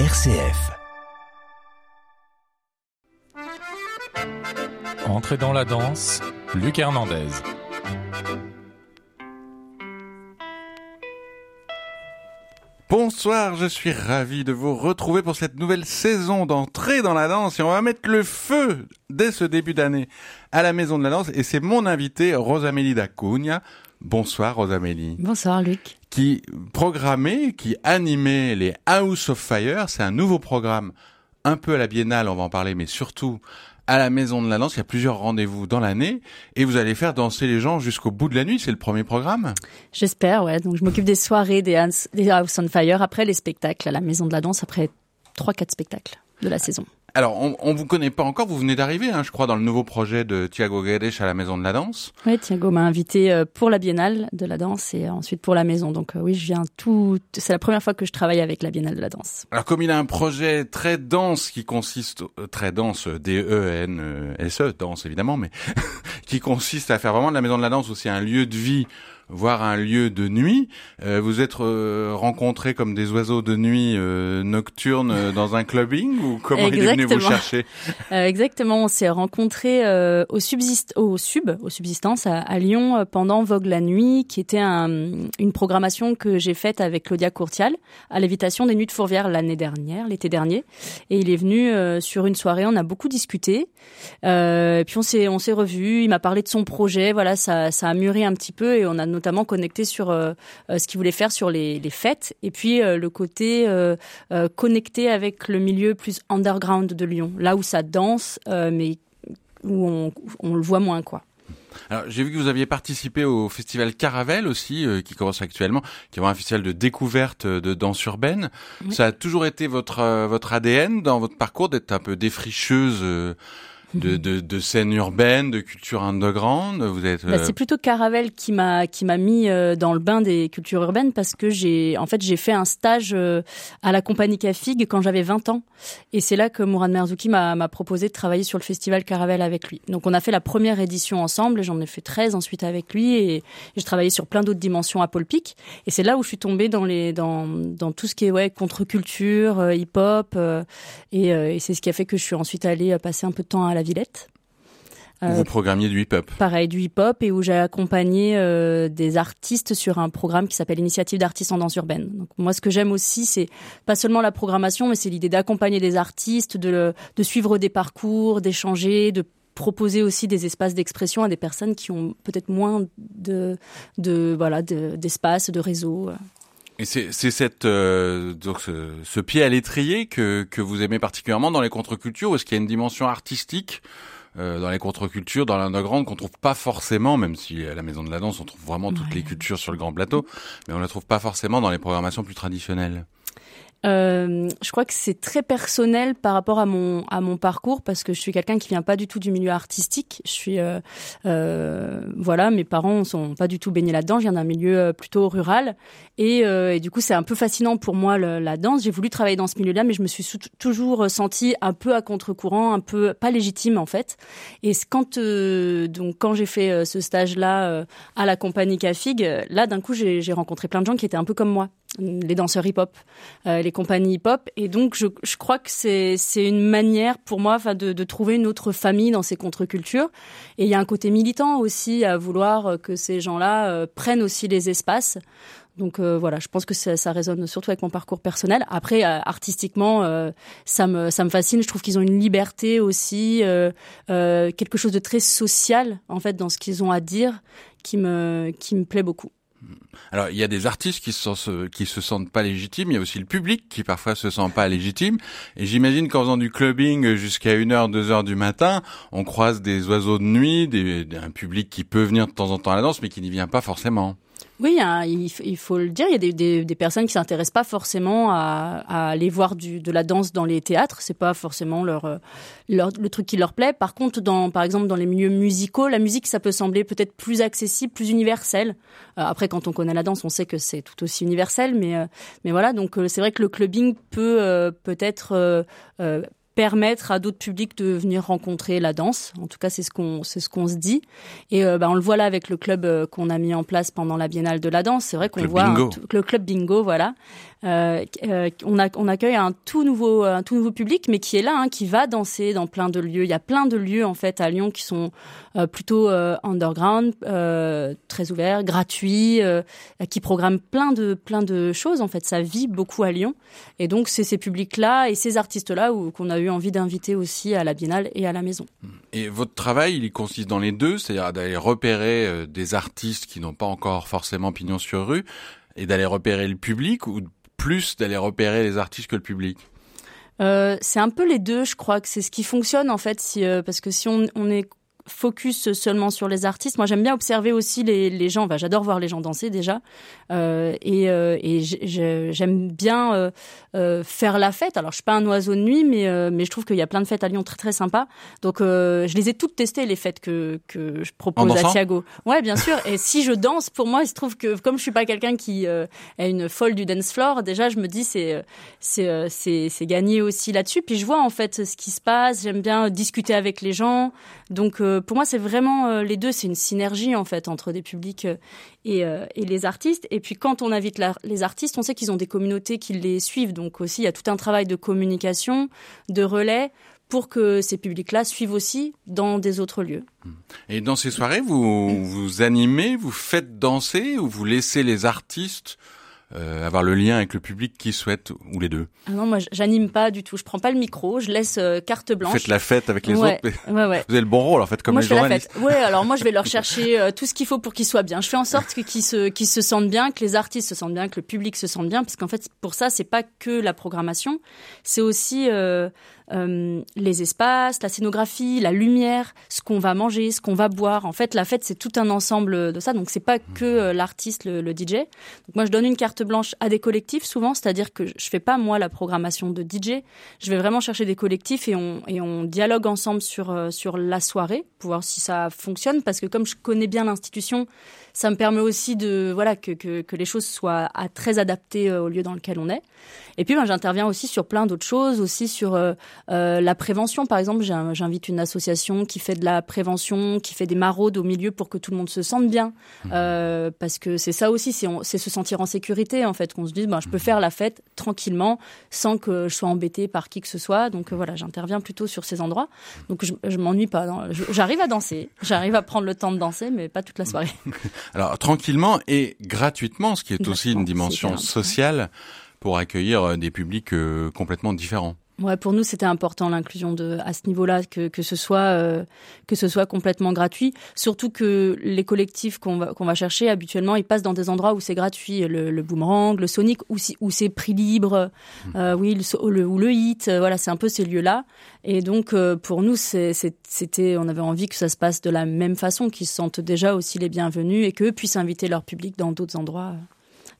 RCF. Entrez dans la danse, Luc Hernandez. Bonsoir, je suis ravi de vous retrouver pour cette nouvelle saison d'entrée dans la danse et on va mettre le feu dès ce début d'année à la Maison de la Danse et c'est mon invité Rosamélie Dacugna. Bonsoir Rosamélie. Bonsoir Luc. Qui programmait, qui animait les House of Fire, c'est un nouveau programme un peu à la biennale, on va en parler, mais surtout à la Maison de la Danse. Il y a plusieurs rendez-vous dans l'année et vous allez faire danser les gens jusqu'au bout de la nuit. C'est le premier programme J'espère, ouais. Donc je m'occupe des soirées des, House on Fire, après les spectacles à la Maison de la Danse, après 3-4 spectacles de la saison. Alors, on, on vous connaît pas encore, vous venez d'arriver, hein, je crois, dans le nouveau projet de Thiago Guedes à la Maison de la Danse. Oui, Thiago m'a invité euh, pour la Biennale de la Danse et ensuite pour la Maison. Donc euh, oui, je viens tout... C'est la première fois que je travaille avec la Biennale de la Danse. Alors, comme il a un projet très dense qui consiste... Euh, très dense, D-E-N-S-E, dense évidemment, mais qui consiste à faire vraiment de la Maison de la Danse aussi un lieu de vie voire un lieu de nuit. Euh, vous êtes euh, rencontrés comme des oiseaux de nuit euh, nocturnes dans un clubbing ou comment il est venu vous chercher Exactement, on s'est rencontrés au, subsist au sub, au subsistance à, Lyon pendant Vogue la nuit, qui était un, une programmation que j'ai faite avec Claudia Courtial à l'invitation des Nuits de Fourvière l'année dernière, l'été dernier. Et il est venu sur une soirée, on a beaucoup discuté. et puis on s'est on s'est revus, il m'a parlé de son projet, voilà, ça ça a mûri un petit peu et on a notamment connecté sur euh, euh, ce qu'il voulait faire sur les, fêtes et puis euh, le côté connecté avec le milieu plus underground de Lyon, là où ça danse, mais où on, on le voit moins, quoi. Alors, j'ai vu que vous aviez participé au festival Caravelle aussi, qui commence actuellement, qui est un festival de découverte de danse urbaine. Ça a toujours été votre votre ADN dans votre parcours d'être un peu défricheuse de, de, de scène urbaine, de culture underground. Vous êtes bah, c'est plutôt Caravelle qui m'a qui m'a mis euh, dans le bain des cultures urbaines parce que j'ai en fait j'ai fait un stage euh, à la compagnie Cafig quand j'avais 20 ans. Et c'est là que Mourad Merzouki m'a m'a proposé de travailler sur le festival Caravelle avec lui. Donc on a fait la première édition ensemble, j'en ai fait 13 ensuite avec lui et, j'ai travaillé sur plein d'autres dimensions à Paul Pic. Et c'est là où je suis tombée dans les dans dans tout ce qui est ouais contre-culture, euh, hip-hop et, et c'est ce qui a fait que je suis ensuite allée passer un peu de temps à la Villette. Où vous programmiez du hip-hop. Pareil, du hip-hop et où j'ai accompagné euh, des artistes sur un programme qui s'appelle Initiative d'artistes en danse urbaine. Donc moi, ce que j'aime aussi, c'est pas seulement la programmation, mais c'est l'idée d'accompagner des artistes, de, de suivre des parcours, d'échanger, de proposer aussi des espaces d'expression à des personnes qui ont peut-être moins de, de voilà d'espace, de, réseau. Et c'est cette euh, donc ce, ce, pied à l'étrier que que vous aimez particulièrement dans les contre-cultures, ou est-ce qu'il y a une dimension artistique euh, dans les contre-cultures, dans l'underground qu'on trouve pas forcément, même si à la Maison de la Danse on trouve vraiment toutes les cultures sur le grand plateau, mais on la trouve pas forcément dans les programmations plus traditionnelles? Euh, je crois que c'est très personnel par rapport à mon à mon parcours parce que je suis quelqu'un qui vient pas du tout du milieu artistique. Je suis euh, euh, voilà, mes parents sont pas du tout baignés là-dedans. Je viens d'un milieu euh, plutôt rural et, euh, et du coup c'est un peu fascinant pour moi la danse. J'ai voulu travailler dans ce milieu-là, mais je me suis toujours sentie un peu à contre-courant, un peu pas légitime en fait. Et quand donc quand j'ai fait ce stage-là à la compagnie Cafig, là d'un coup j'ai rencontré plein de gens qui étaient un peu comme moi les danseurs hip-hop, euh, les compagnies hip-hop. Et donc, je, je crois que c'est, une manière pour moi de, de trouver une autre famille dans ces contre-cultures. Et il y a un côté militant aussi à vouloir que ces gens-là euh, prennent aussi les espaces. Donc euh, voilà, je pense que ça, ça, résonne surtout avec mon parcours personnel. Après, artistiquement, ça me ça me fascine. Je trouve qu'ils ont une liberté aussi, quelque chose de très social en fait dans ce qu'ils ont à dire, qui me qui me plaît beaucoup. Alors, il y a des artistes qui se, qui se sentent pas légitimes, il y a aussi le public qui parfois se sent pas légitime. Et j'imagine qu'en faisant du clubbing jusqu'à 1h, 2h du matin, on croise des oiseaux de nuit, un public qui peut venir de temps en temps à la danse, mais qui n'y vient pas forcément. Oui, il, faut le dire, il y a des, personnes qui s'intéressent pas forcément à, aller voir de la danse dans les théâtres. C'est pas forcément euh, le truc qui leur plaît. Par contre, par exemple, dans les milieux musicaux, la musique, ça peut sembler peut-être plus accessible, plus universel. Euh, après, quand on connaît la danse, on sait que c'est tout aussi universel. Mais, euh, mais voilà, donc c'est vrai que le clubbing peut peut-être permettre à d'autres publics de venir rencontrer la danse. En tout cas, c'est ce qu'on c'est ce qu'on se dit. Et euh, bah, on le voit là avec le club euh, qu'on a mis en place pendant la Biennale de la danse. C'est vrai qu'on voit le club bingo, voilà. Euh, euh, on, accueille un tout nouveau public, mais qui est là, hein, qui va danser dans plein de lieux. Il y a plein de lieux en fait à Lyon qui sont plutôt underground, très ouverts, gratuits, qui programment plein de plein de choses. En fait, ça vit beaucoup à Lyon. Et donc c'est ces publics là et ces artistes là qu'on a eu envie d'inviter aussi à la Biennale et à la maison. Et votre travail, il consiste dans les deux, c'est-à-dire d'aller repérer euh, des artistes qui n'ont pas encore forcément pignon sur rue, et d'aller repérer le public, ou plus d'aller repérer les artistes que le public? Euh, c'est un peu les deux, je crois que c'est ce qui fonctionne en fait, si, euh, parce que si on, on est focus seulement sur les artistes. Moi, j'aime bien observer aussi les, les gens. Enfin, j'adore voir les gens danser déjà, euh, et, euh, et j'aime bien euh, faire la fête. Alors, je suis pas un oiseau de nuit, mais mais je trouve qu'il y a plein de fêtes à Lyon très très sympas. Donc, je les ai toutes testées les fêtes que que je propose à Thiago. Ouais, bien sûr. et si je danse, pour moi, il se trouve que comme je suis pas quelqu'un qui est une folle du dance floor, déjà, je me dis c'est c'est c'est c'est gagné aussi là-dessus. Puis je vois en fait ce qui se passe. J'aime bien discuter avec les gens. Donc euh, pour moi, c'est vraiment euh, les deux, c'est une synergie en fait entre des publics euh, et, les artistes. Et puis quand on invite les artistes, on sait qu'ils ont des communautés qui les suivent. Donc aussi, il y a tout un travail de communication, de relais pour que ces publics-là suivent aussi dans des autres lieux. Et dans ces soirées, vous vous animez, vous faites danser ou vous laissez les artistes euh, avoir le lien avec le public qui souhaite ou les deux ah Non, moi j'anime pas du tout. Je prends pas le micro, je laisse euh, carte blanche. Vous faites la fête avec les ouais, autres. Ouais, ouais. Vous avez le bon rôle en fait comme moi, les je journalistes. Fais la fête. Ouais, alors moi je vais leur chercher euh, tout ce qu'il faut pour qu'ils soient bien. Je fais en sorte qu'ils se qu'ils se sentent bien, que les artistes se sentent bien, que le public se sente bien, parce qu'en fait pour ça c'est pas que la programmation, c'est aussi euh, les espaces, la scénographie, la lumière, ce qu'on va manger, ce qu'on va boire. En fait, la fête, c'est tout un ensemble de ça. Donc, c'est pas que euh, l'artiste, le, le, DJ. Donc, moi, je donne une carte blanche à des collectifs souvent, c'est-à-dire que je fais pas moi la programmation de DJ. Je vais vraiment chercher des collectifs et on et on dialogue ensemble sur euh, sur la soirée pour voir si ça fonctionne. Parce que comme je connais bien l'institution, ça me permet aussi de voilà que que, que les choses soient à, très adaptées au lieu dans lequel on est. Et puis, ben, j'interviens aussi sur plein d'autres choses, aussi sur euh, euh la prévention. Par exemple, j'invite une association qui fait de la prévention, qui fait des maraudes au milieu pour que tout le monde se sente bien. Mmh. Euh, parce que c'est ça aussi, c'est se sentir en sécurité, en fait, qu'on se dise, ben, je peux mmh. faire la fête tranquillement, sans que je sois embêtée par qui que ce soit. Donc euh, voilà, j'interviens plutôt sur ces endroits. Donc je, je m'ennuie pas. J'arrive à danser, j'arrive à prendre le temps de danser, mais pas toute la soirée. Alors tranquillement et gratuitement, ce qui est aussi une dimension sociale pour accueillir euh, des publics euh, complètement différents. Ouais, pour nous, c'était important l'inclusion de à ce niveau-là que que ce soit euh, que ce soit complètement gratuit. Surtout que les collectifs qu'on va qu'on va chercher habituellement, ils passent dans des endroits où c'est gratuit, le, le boomerang, le Sonic, où, où c'est prix libre, mmh. euh, oui, le, le, ou le hit. voilà, c'est un peu ces lieux-là. Et donc pour nous, c'était on avait envie que ça se passe de la même façon, qu'ils se sentent déjà aussi les bienvenus et qu'eux puissent inviter leur public dans d'autres endroits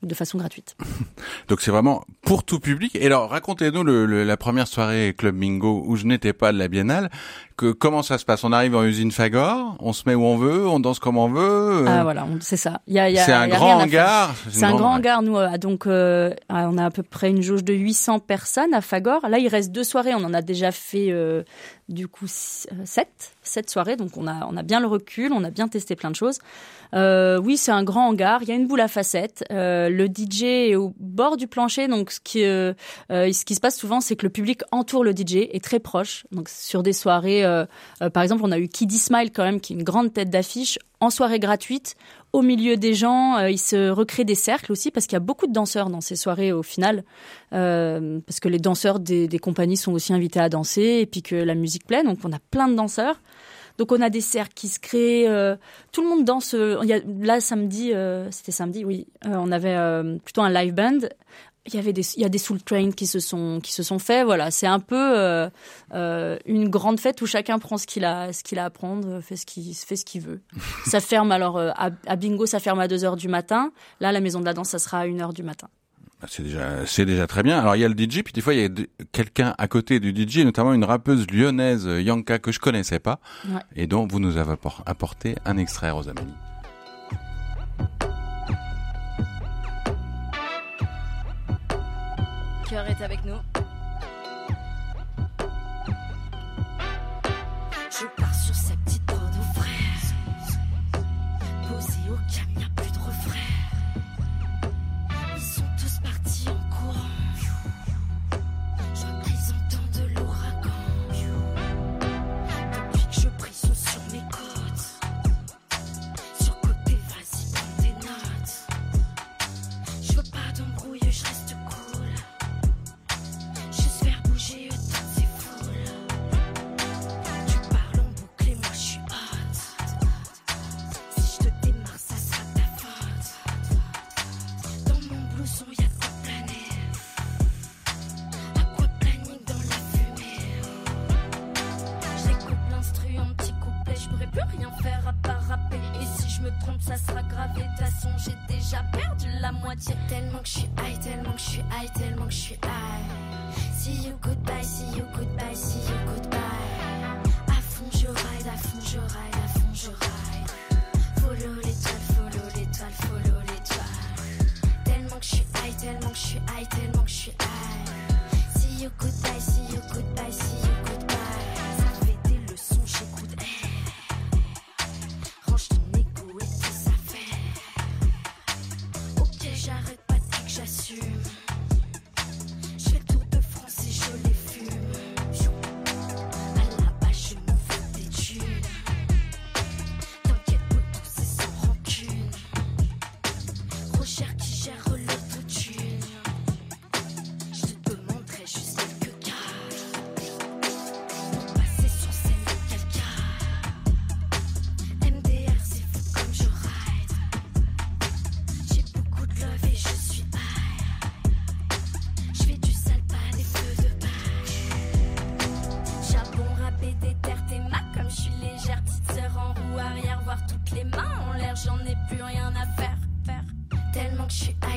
de façon gratuite. Donc c'est vraiment pour tout public. Et alors racontez-nous la première soirée Club Bingo où je n'étais pas de la Biennale. Que comment ça se passe? On arrive en usine Fagor, on se met où on veut, on danse comme on veut. Ah voilà, c'est ça. Il y a, y a, c'est un, grand hangar. C'est un grand hangar. Nous, euh, donc euh, on a à peu près une jauge de 800 personnes à Fagor. Là, il reste deux soirées. On en a déjà fait euh, du coup sept, sept soirées. Donc on a on a bien le recul, on a bien testé plein de choses. Euh, oui, c'est un grand hangar. Il y a une boule à facettes. Euh, le DJ est au bord du plancher, donc ce qui, euh, euh, ce qui se passe souvent, c'est que le public entoure le DJ, est très proche. Donc sur des soirées, euh, par exemple, on a eu Kiddy Smile quand même, qui est une grande tête d'affiche, en soirée gratuite, au milieu des gens. il se recrée des cercles aussi, parce qu'il y a beaucoup de danseurs dans ces soirées au final, parce que les danseurs des, compagnies sont aussi invités à danser, et puis que la musique plaît. Donc on a plein de danseurs. Donc on a des cercles qui se créent. Euh, tout le monde danse. Euh, là samedi, euh, c'était samedi, oui. on avait plutôt un live band. Il y avait des, il y a des Soul Train qui se sont qui se sont faits. Voilà, c'est un peu une grande fête où chacun prend ce qu'il a ce qu'il a à prendre, fait ce qu'il fait ce qu'il veut. ça ferme alors à, à, bingo, ça ferme à 2 heures du matin. Là, la maison de la danse, ça sera à 1 heure du matin. Bah, c'est déjà, c'est déjà très bien. Alors il y a le DJ, puis des fois il y a quelqu'un à côté du DJ, notamment une rappeuse lyonnaise Yanka que je connaissais pas, ouais. et dont vous nous avez apporté un extrait, Rosamanie. Cœur est avec nous.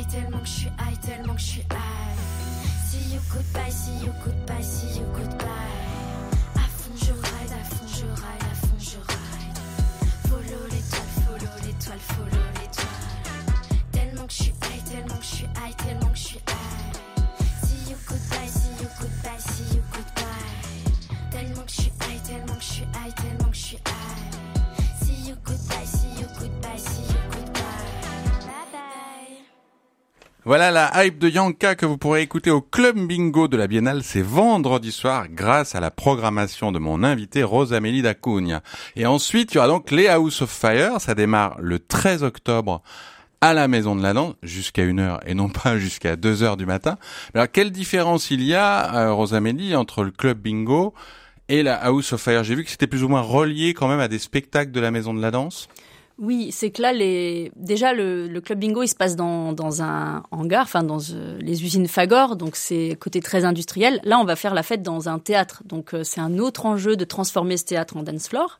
Tellement que je suis high, tellement que je suis high. See you goodbye, see you goodbye, see you goodbye. À fond je ride, à fond je ride, à fond je ride. Follow l'étoile, follow l'étoile, follow l'étoile. Tellement que je suis high, tellement que je suis high, tellement Voilà la hype de Yanka que vous pourrez écouter au Club Bingo de la Biennale, c'est vendredi soir grâce à la programmation de mon invité Rosamélie Dacugna. Et ensuite, il y aura donc les House of Fire, ça démarre le 13 octobre à la Maison de la Danse jusqu'à 1h et non pas jusqu'à 2h du matin. Alors quelle différence il y a, euh, Rosamélie, entre le Club Bingo et la House of Fire? J'ai vu que c'était plus ou moins relié quand même à des spectacles de la Maison de la Danse. Oui, c'est que là, les... déjà, le, le club bingo, il se passe dans, dans un hangar, enfin, dans euh, les usines Fagor, donc c'est côté très industriel. Là, on va faire la fête dans un théâtre, donc euh, c'est un autre enjeu de transformer ce théâtre en dance floor.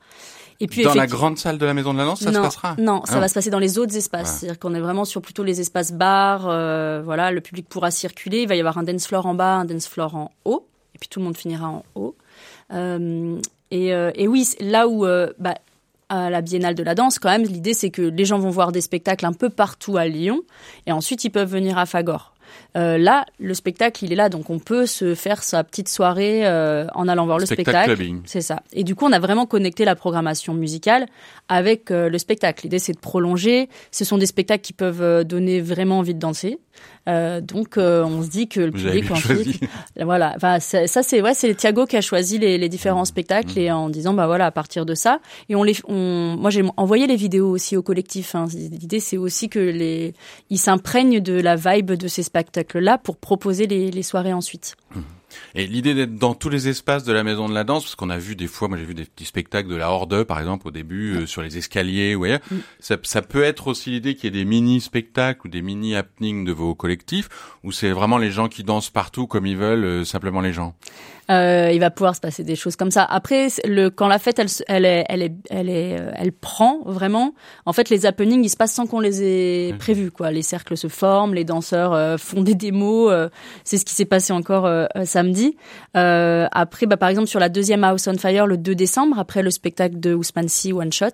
Et puis, Dans la grande salle de la Maison de la Danse, ça non, se passera? Non, ça Ah. va se passer dans les autres espaces. C'est-à-dire qu'on est vraiment sur plutôt les espaces bars. euh, voilà, le public pourra circuler. Il va y avoir un dance floor en bas, un dance floor en haut, et puis tout le monde finira en haut. Euh, et, euh, et oui, là où euh, bah, à la Biennale de la danse, quand même, l'idée c'est que les gens vont voir des spectacles un peu partout à Lyon, et ensuite ils peuvent venir à Fagor. Euh, là, le spectacle, il est là, donc on peut se faire sa petite soirée euh, en allant voir le Spectacle. C'est ça. Et du coup, on a vraiment connecté la programmation musicale avec euh, le spectacle. L'idée, c'est de prolonger. Ce sont des spectacles qui peuvent donner vraiment envie de danser. Donc, on se dit que le public ensuite, choisi. voilà. Enfin, ça, ça, c'est ouais, c'est Thiago qui a choisi les, les Mmh. différents spectacles et en disant bah voilà à partir de ça. Et on les, on, moi j'ai envoyé les vidéos aussi au collectif. hein. L'idée c'est aussi que les, ils s'imprègnent de la vibe de ces spectacles-là pour proposer les, les soirées ensuite. Et l'idée d'être dans tous les espaces de la maison de la danse, parce qu'on a vu des fois, moi j'ai vu des petits spectacles de la Horde, par exemple, au début, euh, sur les escaliers ou ailleurs. Ça, ça peut être aussi l'idée qu'il y ait des mini-spectacles ou des mini-happenings de vos collectifs, ou c'est vraiment les gens qui dansent partout comme ils veulent, euh, simplement les gens? Euh, il va pouvoir se passer des choses comme ça. Après, le, quand la fête, elle, elle, est, elle, est, elle, est, euh, elle prend vraiment. En fait, les happenings, ils se passent sans qu'on les ait prévus. Quoi. Les cercles se forment, les danseurs font des démos. c'est ce qui s'est passé encore euh, euh, samedi. Euh, après, bah, par exemple, sur la deuxième House on Fire, le 2 décembre, après le spectacle de Ousmane Sy, One Shot,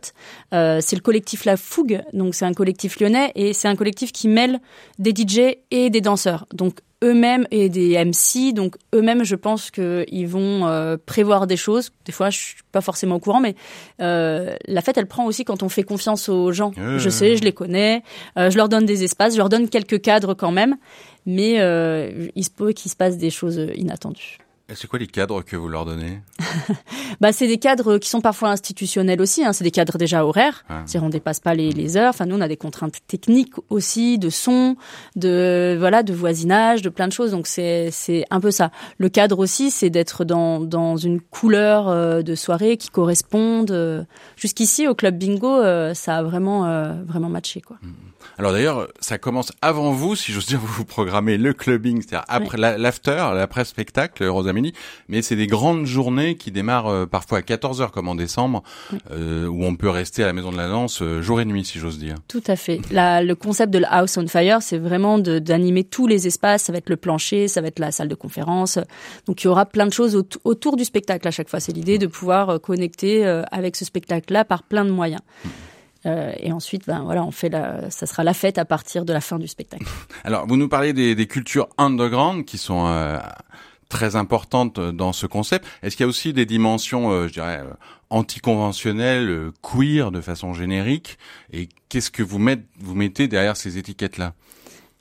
euh, c'est le collectif La Fougue. Donc, c'est un collectif lyonnais et c'est un collectif qui mêle des DJ et des danseurs. Donc, eux-mêmes et des MC, donc eux-mêmes, je pense qu'ils vont euh, prévoir des choses. Des fois, je suis pas forcément au courant, mais euh, la fête, elle prend aussi quand on fait confiance aux gens. Je sais, je les connais, je leur donne des espaces, je leur donne quelques cadres quand même, mais euh, il se peut qu'il se passe des choses inattendues. Et c'est quoi les cadres que vous leur donnez Bah, c'est des cadres qui sont parfois institutionnels aussi. Hein. C'est des cadres déjà horaires. Ah. C'est-à-dire on dépasse pas les, les heures. Enfin, nous, on a des contraintes techniques aussi, de son, de voilà, de voisinage, de plein de choses. Donc c'est c'est un peu ça. Le cadre aussi, c'est d'être dans dans une couleur euh, de soirée qui corresponde. euh. Jusqu'ici, au club bingo, euh, ça a vraiment vraiment matché quoi. Alors d'ailleurs, ça commence avant vous, si j'ose dire, vous vous programmez le clubbing, c'est-à-dire après la- l'after, l'après-spectacle, Rosamélie. Mais c'est des grandes journées qui démarrent euh, parfois à 14 heures comme en décembre, euh, où on peut rester à la Maison de la Danse euh, jour et nuit, si j'ose dire. Tout à fait. La, le concept de la House on Fire, c'est vraiment d'animer tous les espaces. Ça va être le plancher, ça va être la salle de conférence. Donc il y aura plein de choses aut- autour du spectacle à chaque fois. C'est l'idée de pouvoir connecter avec ce spectacle-là par plein de moyens. Euh, et ensuite, ben voilà, on fait la, ça sera la fête à partir de la fin du spectacle. Alors, vous nous parlez des, des cultures underground qui sont euh, très importantes dans ce concept. Est-ce qu'il y a aussi des dimensions, euh, je dirais, euh, anticonventionnelles, euh, queer de façon générique? Et qu'est-ce que vous, vous mettez derrière ces étiquettes-là?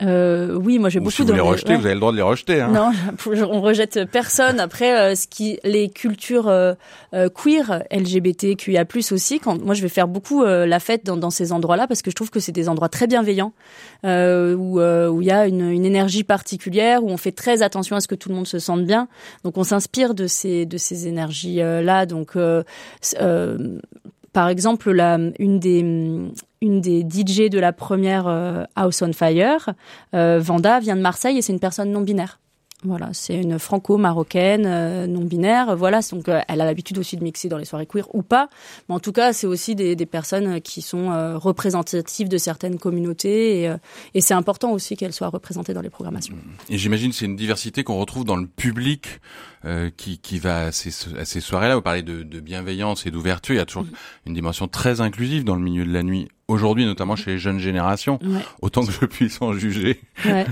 Euh, oui, moi j'ai Ou beaucoup si vous de les rejetez, ouais. vous avez le droit de les rejeter. Hein. Non, on rejette personne. Après, euh, ce qui, les cultures euh, euh, queer, LGBTQIA+ aussi. Quand moi, je vais faire beaucoup euh, la fête dans, dans ces endroits-là parce que je trouve que c'est des endroits très bienveillants où où il y a une, une énergie particulière où on fait très attention à ce que tout le monde se sente bien. Donc, on s'inspire de ces de ces énergies là. Donc, par exemple, la, une des une des DJ de la première euh, House on Fire, euh, Vanda vient de Marseille et c'est une personne non binaire. Voilà, c'est une franco-marocaine euh, non binaire. Voilà, donc elle a l'habitude aussi de mixer dans les soirées queer ou pas. Mais en tout cas, c'est aussi des, des personnes qui sont représentatives de certaines communautés et, et c'est important aussi qu'elles soient représentées dans les programmations. Et j'imagine c'est une diversité qu'on retrouve dans le public euh, qui, qui va à ces, à ces soirées-là. Vous parlez de, de bienveillance et d'ouverture. Il y a toujours une dimension très inclusive dans le milieu de la nuit. Aujourd'hui, notamment chez les jeunes générations, Ouais. autant que je puisse en juger. Ouais.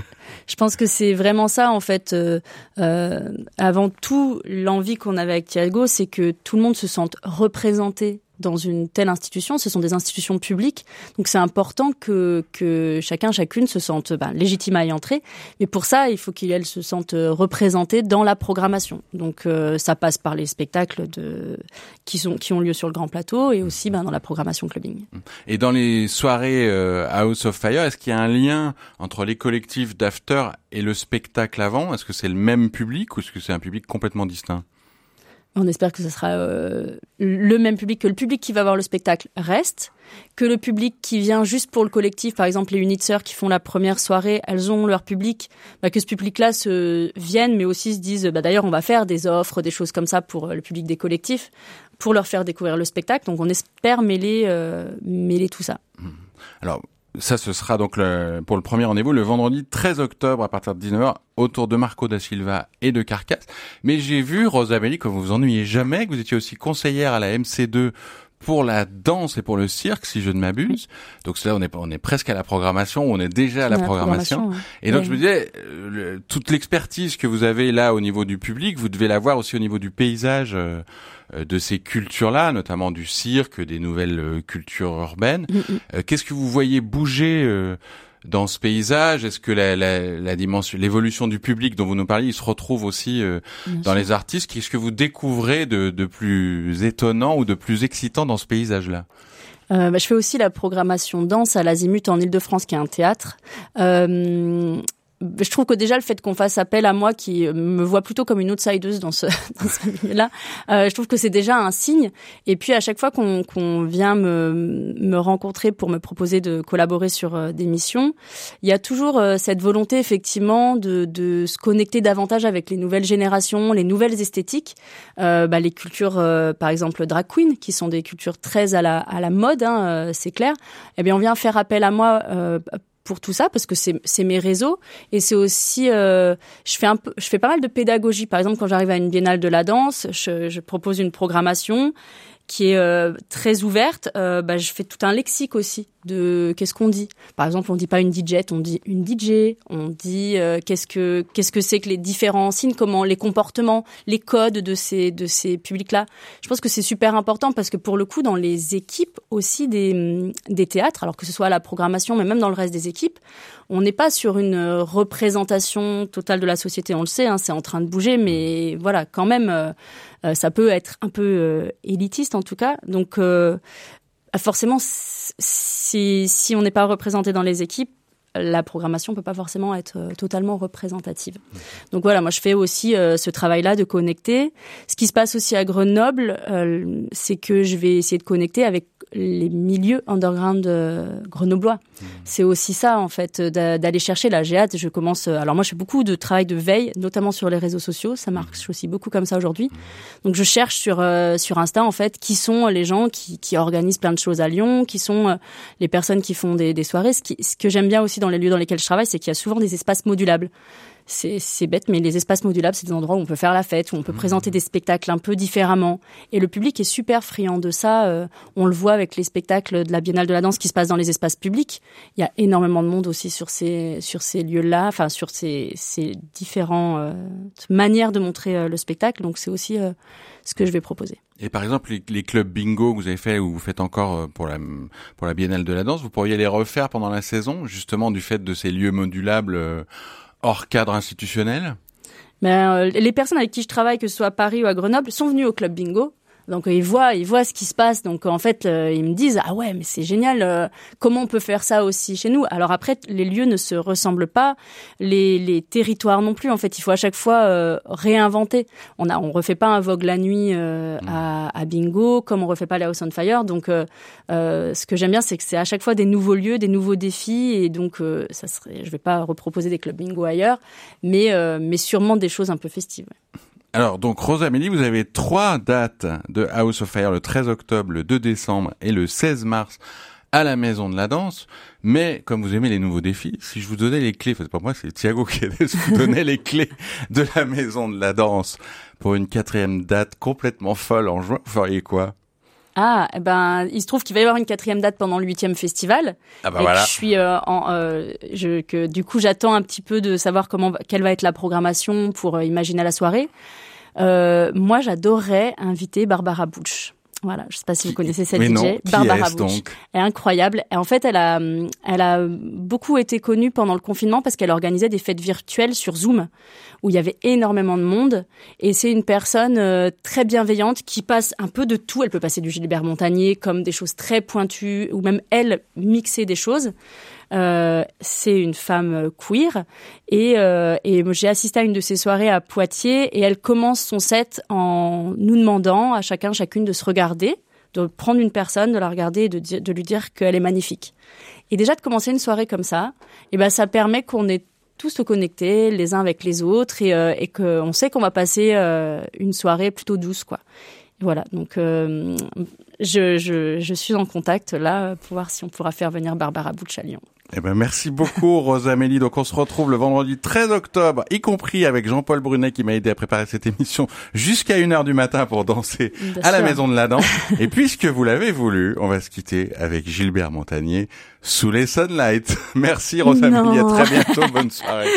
Je pense que c'est vraiment ça en fait. Euh, euh, avant tout, l'envie qu'on avait avec Thiago, c'est que tout le monde se sente représenté dans une telle institution. Ce sont des institutions publiques, donc c'est important que chacun, chacune se sente ben, légitime à y entrer. Mais pour ça, il faut qu'elles se sentent représentées dans la programmation. Donc euh, ça passe par les spectacles qui ont lieu sur le grand plateau et aussi ben, dans la programmation clubbing. Et dans les soirées euh, House of Fire, est-ce qu'il y a un lien entre les collectifs d'after et le spectacle avant? Est-ce que c'est le même public ou est-ce que c'est un public complètement distinct? On espère que ce sera euh, le même public, que le public qui va voir le spectacle reste, que le public qui vient juste pour le collectif, par exemple les unitseurs qui font la première soirée, elles ont leur public, bah, que ce public-là se vienne, mais aussi se disent, bah, d'ailleurs on va faire des offres, des choses comme ça pour euh, le public des collectifs, pour leur faire découvrir le spectacle. Donc on espère mêler, euh, mêler tout ça. Ça, ce sera donc le, pour le premier rendez-vous le vendredi 13 octobre à partir de 19h autour de Marco da Silva et de Carcasse. Mais j'ai vu, Rosa Belli, que vous vous ennuyez jamais, que vous étiez aussi conseillère à la MC2 pour la danse et pour le cirque, si je ne m'abuse. Donc là, on est, on est presque à la programmation, on est déjà à la, programmation. Et donc je me disais, euh, le- toute l'expertise que vous avez là au niveau du public, vous devez l'avoir aussi au niveau du paysage euh, de ces cultures-là, notamment du cirque, des nouvelles euh, cultures urbaines. Mm, mm. Euh, Qu'est-ce que vous voyez bouger euh, dans ce paysage? Est-ce que la, la, la dimension, l'évolution du public dont vous nous parliez, il se retrouve aussi euh, dans sûr. les artistes? Qu'est-ce que vous découvrez de, de plus étonnant ou de plus excitant dans ce paysage-là? Euh, bah, je fais aussi la programmation danse à l'Azimut en Ile-de-France, qui est un théâtre. Euh, je trouve que déjà le fait qu'on fasse appel à moi, qui me voit plutôt comme une outsideuse dans ce, dans ce milieu-là, euh, je trouve que c'est déjà un signe. Et puis à chaque fois qu'on qu'on vient me, me rencontrer pour me proposer de collaborer sur euh, des missions, il y a toujours euh, cette volonté effectivement de, de se connecter davantage avec les nouvelles générations, les nouvelles esthétiques, euh, bah, les cultures, euh, par exemple drag queen, qui sont des cultures très à la, à la mode, hein, euh, c'est clair. Eh bien, on vient faire appel à moi. Pour tout ça parce que c'est c'est mes réseaux. Et c'est aussi euh, je fais un peu je fais pas mal de pédagogie. Par exemple quand j'arrive à une biennale de la danse je, je propose une programmation qui est euh, très ouverte euh, bah, je fais tout un lexique aussi de qu'est-ce qu'on dit. Par exemple on dit pas une DJ on dit une DJ. On dit euh, qu'est-ce que qu'est-ce que c'est que les différents signes comment les comportements les codes de ces de ces publics là je pense que c'est super important parce que pour le coup dans les équipes aussi des des théâtres alors que ce soit à la programmation mais même dans le reste des équipes on n'est pas sur une euh, représentation totale de la société. On le sait hein, c'est en train de bouger mais voilà quand même euh, ça peut être un peu euh, élitiste en tout cas donc euh, forcément si si on n'est pas représenté dans les équipes la programmation peut pas forcément être euh, totalement représentative. Donc voilà, moi je fais aussi euh, ce travail-là de connecter. Ce qui se passe aussi à Grenoble, euh, c'est que je vais essayer de connecter avec les milieux underground euh, grenoblois. Mmh. C'est aussi ça en fait d'a- d'aller chercher. Là, j'ai hâte. Je commence. euh, Alors moi, je fais beaucoup de travail de veille, notamment sur les réseaux sociaux. Ça marche aussi beaucoup comme ça aujourd'hui. Donc je cherche sur euh, sur Insta en fait qui sont les gens qui, qui organisent plein de choses à Lyon, qui sont euh, les personnes qui font des, des soirées. Ce, qui, ce que j'aime bien aussi dans les lieux dans lesquels je travaille, c'est qu'il y a souvent des espaces modulables. C'est c'est bête, mais les espaces modulables, c'est des endroits où on peut faire la fête, où on peut présenter des spectacles un peu différemment. Et le public est super friand de ça. euh, on le voit avec les spectacles de la Biennale de la danse qui se passent dans les espaces publics. Il y a énormément de monde aussi sur ces sur ces lieux-là, enfin sur ces ces différents euh, manières de montrer euh, le spectacle. Donc c'est aussi ce que je vais proposer. Et par exemple, les, les clubs bingo que vous avez fait ou vous faites encore pour la pour la Biennale de la danse, vous pourriez les refaire pendant la saison, justement du fait de ces lieux modulables hors cadre institutionnel? Ben, euh, les personnes avec qui je travaille, que ce soit à Paris ou à Grenoble, sont venues au club bingo. Donc ils voient, ils voient ce qui se passe. Donc en fait, euh, ils me disent ah ouais, mais c'est génial. euh, comment on peut faire ça aussi chez nous? Alors après, les lieux ne se ressemblent pas, les, les territoires non plus. En fait, il faut à chaque fois euh, réinventer. On a, on refait pas un vogue la nuit euh, à, à bingo, comme on refait pas les House on Fire. Donc euh, ce que j'aime bien, c'est que c'est à chaque fois des nouveaux lieux, des nouveaux défis, et donc ça serait, je vais pas reproposer des clubs bingo ailleurs, mais mais sûrement des choses un peu festives. Alors donc Rose Amélie, vous avez trois dates de House of Fire, le 13 octobre, le 2 décembre et le 16 mars à la Maison de la Danse. Mais comme vous aimez les nouveaux défis, si je vous donnais les clés, enfin, c'est pas moi, c'est Thiago qui vous donnait les clés de la Maison de la Danse pour une quatrième date complètement folle en juin, vous feriez quoi? Ah, eh ben, il se trouve qu'il va y avoir une quatrième date pendant le huitième festival. Ah bah et voilà. que je suis euh, en, euh, je, que du coup j'attends un petit peu de savoir comment, quelle va être la programmation pour euh, imaginer la soirée. Euh, moi, j'adorerais inviter Barbara Butch. Voilà, je sais pas si vous connaissez cette Mais DJ, non, Barbara Butch. donc Elle est incroyable. Et en fait, elle a, elle a beaucoup été connue pendant le confinement parce qu'elle organisait des fêtes virtuelles sur Zoom où il y avait énormément de monde. Et c'est une personne euh, très bienveillante qui passe un peu de tout. Elle peut passer du Gilbert Montagnier comme des choses très pointues ou même elle mixer des choses. Euh, c'est une femme euh, queer et, euh, et j'ai assisté à une de ses soirées à Poitiers et elle commence son set en nous demandant à chacun chacune de se regarder, de prendre une personne, de la regarder et de, lui dire qu'elle est magnifique. Et déjà de commencer une soirée comme ça, et ben ça permet qu'on est tous connectés les uns avec les autres et, euh, et qu'on sait qu'on va passer euh, une soirée plutôt douce quoi. Voilà, donc euh, je, je, je suis en contact là pour voir si on pourra faire venir Barbara Butch à Lyon. Eh ben merci beaucoup Rose Amélie. Donc on se retrouve le vendredi 13 octobre, y compris avec Jean-Paul Brunet qui m'a aidé à préparer cette émission jusqu'à 1h du matin pour danser Bien à la. Maison de la Danse. Et puisque vous l'avez voulu, on va se quitter avec Gilbert Montagnier sous les sunlights. Merci Rose Non. Amélie, à très bientôt, bonne soirée.